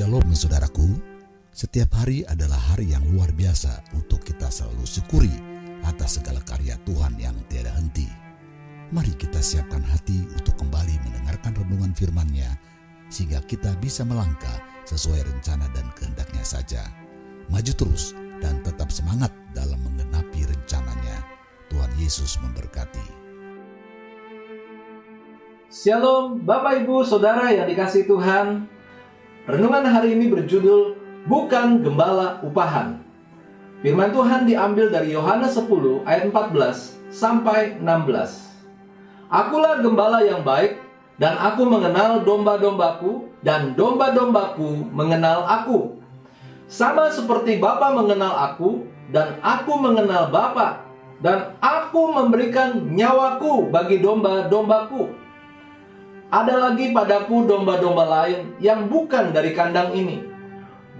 Shalom saudaraku, setiap hari adalah hari yang luar biasa untuk kita selalu syukuri atas segala karya Tuhan yang tiada henti. Mari kita siapkan hati untuk kembali mendengarkan renungan firman-Nya sehingga kita bisa melangkah sesuai rencana dan kehendaknya saja. Maju terus dan tetap semangat dalam menggenapi rencananya. Tuhan Yesus memberkati. Shalom Bapak Ibu Saudara yang dikasih Tuhan Renungan hari ini berjudul Bukan Gembala Upahan. Firman Tuhan diambil dari Yohanes 10 ayat 14 sampai 16 Akulah gembala yang baik dan aku mengenal domba-dombaku dan domba-dombaku mengenal aku. Sama seperti Bapa mengenal aku dan aku mengenal Bapa dan aku memberikan nyawaku bagi domba-dombaku ada lagi padaku domba-domba lain yang bukan dari kandang ini.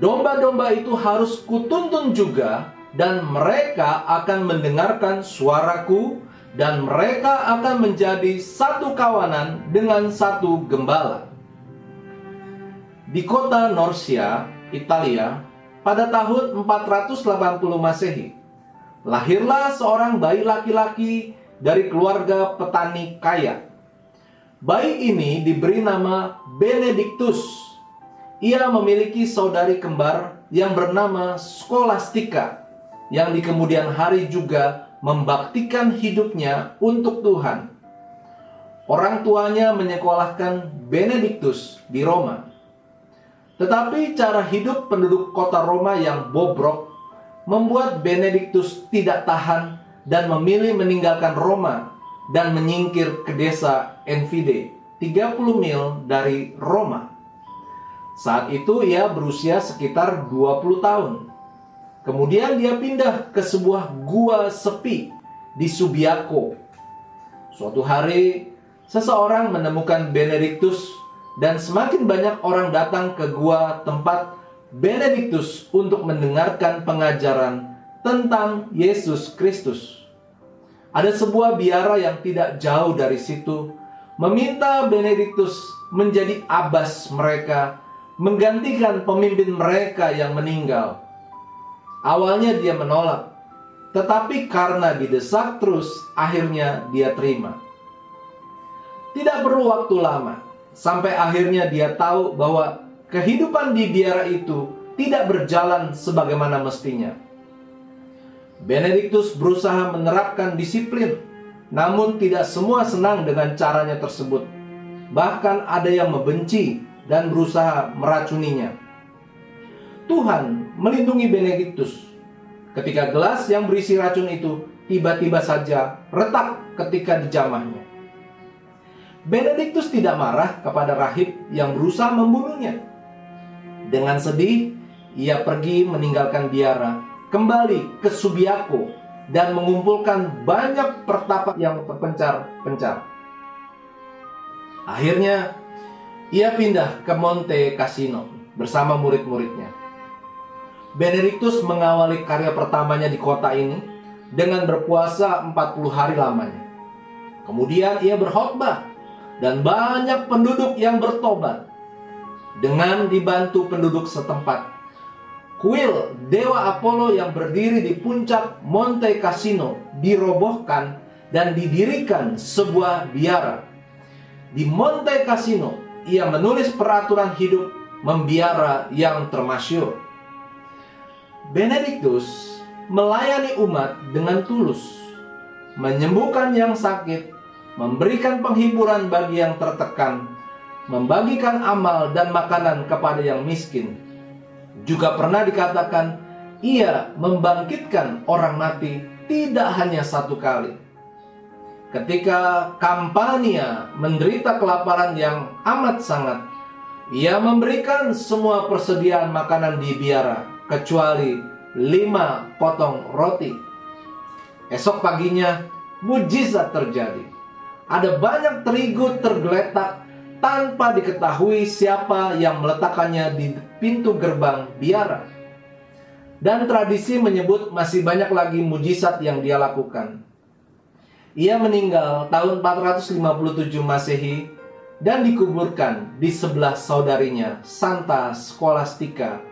Domba-domba itu harus kutuntun juga, dan mereka akan mendengarkan suaraku, dan mereka akan menjadi satu kawanan dengan satu gembala. Di kota Norcia, Italia, pada tahun 480 Masehi, lahirlah seorang bayi laki-laki dari keluarga petani kaya Bayi ini diberi nama Benedictus. Ia memiliki saudari kembar yang bernama Skolastika, yang di kemudian hari juga membaktikan hidupnya untuk Tuhan. Orang tuanya menyekolahkan Benedictus di Roma. Tetapi cara hidup penduduk kota Roma yang bobrok membuat Benedictus tidak tahan dan memilih meninggalkan Roma dan menyingkir ke desa Envide, 30 mil dari Roma. Saat itu ia berusia sekitar 20 tahun. Kemudian dia pindah ke sebuah gua sepi di Subiaco. Suatu hari, seseorang menemukan Benedictus dan semakin banyak orang datang ke gua tempat Benedictus untuk mendengarkan pengajaran tentang Yesus Kristus. Ada sebuah biara yang tidak jauh dari situ meminta Benedictus menjadi abas mereka, menggantikan pemimpin mereka yang meninggal. Awalnya dia menolak, tetapi karena didesak terus, akhirnya dia terima. Tidak perlu waktu lama, sampai akhirnya dia tahu bahwa kehidupan di biara itu tidak berjalan sebagaimana mestinya Benedictus berusaha menerapkan disiplin, namun tidak semua senang dengan caranya tersebut. Bahkan ada yang membenci dan berusaha meracuninya. Tuhan melindungi Benedictus ketika gelas yang berisi racun itu tiba-tiba saja retak ketika dijamahnya. Benedictus tidak marah kepada rahib yang berusaha membunuhnya. Dengan sedih, ia pergi meninggalkan biara kembali ke Subiaco dan mengumpulkan banyak pertapa yang terpencar-pencar. Akhirnya, ia pindah ke Monte Cassino bersama murid-muridnya. Benedictus mengawali karya pertamanya di kota ini dengan berpuasa 40 hari lamanya. Kemudian ia berkhotbah dan banyak penduduk yang bertobat. Dengan dibantu penduduk setempat, kuil dewa Apollo yang berdiri di puncak Monte Cassino dirobohkan dan didirikan sebuah biara. Di Monte Cassino, ia menulis peraturan hidup membiara yang termasyur. Benedictus melayani umat dengan tulus, menyembuhkan yang sakit, memberikan penghiburan bagi yang tertekan, membagikan amal dan makanan kepada yang miskin, juga pernah dikatakan ia membangkitkan orang mati tidak hanya satu kali. Ketika Kampania menderita kelaparan yang amat sangat, ia memberikan semua persediaan makanan di biara kecuali lima potong roti. Esok paginya mujizat terjadi. Ada banyak terigu tergeletak tanpa diketahui siapa yang meletakkannya di pintu gerbang biara. Dan tradisi menyebut masih banyak lagi mujizat yang dia lakukan. Ia meninggal tahun 457 Masehi dan dikuburkan di sebelah saudarinya Santa Scholastica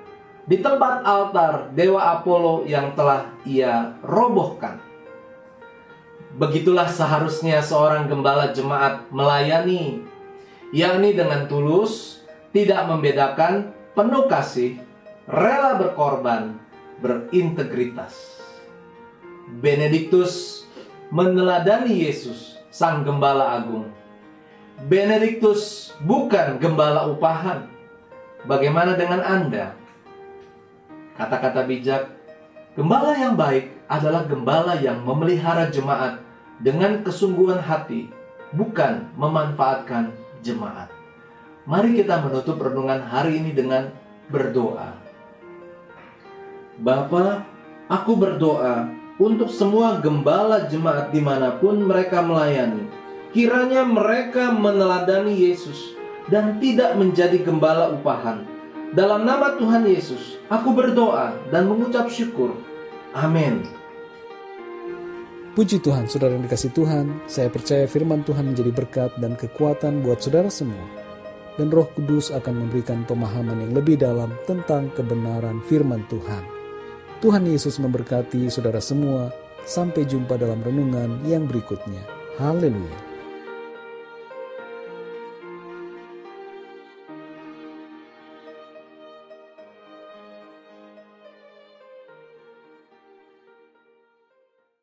di tempat altar Dewa Apollo yang telah ia robohkan. Begitulah seharusnya seorang gembala jemaat melayani, yakni dengan tulus, tidak membedakan, penuh kasih, rela berkorban, berintegritas. Benediktus meneladani Yesus, Sang Gembala Agung. Benediktus bukan gembala upahan. Bagaimana dengan Anda? Kata-kata bijak, gembala yang baik adalah gembala yang memelihara jemaat dengan kesungguhan hati, bukan memanfaatkan jemaat. Mari kita menutup renungan hari ini dengan berdoa. Bapa, aku berdoa untuk semua gembala jemaat di mana pun mereka melayani. Kiranya mereka meneladani Yesus dan tidak menjadi gembala upahan dalam nama Tuhan Yesus, aku berdoa dan mengucap syukur. Amin. Puji Tuhan, saudara yang dikasih Tuhan, saya percaya firman Tuhan menjadi berkat dan kekuatan buat saudara semua. Dan roh kudus akan memberikan pemahaman yang lebih dalam tentang kebenaran firman Tuhan. Tuhan Yesus memberkati saudara semua. Sampai jumpa dalam renungan yang berikutnya. Haleluya.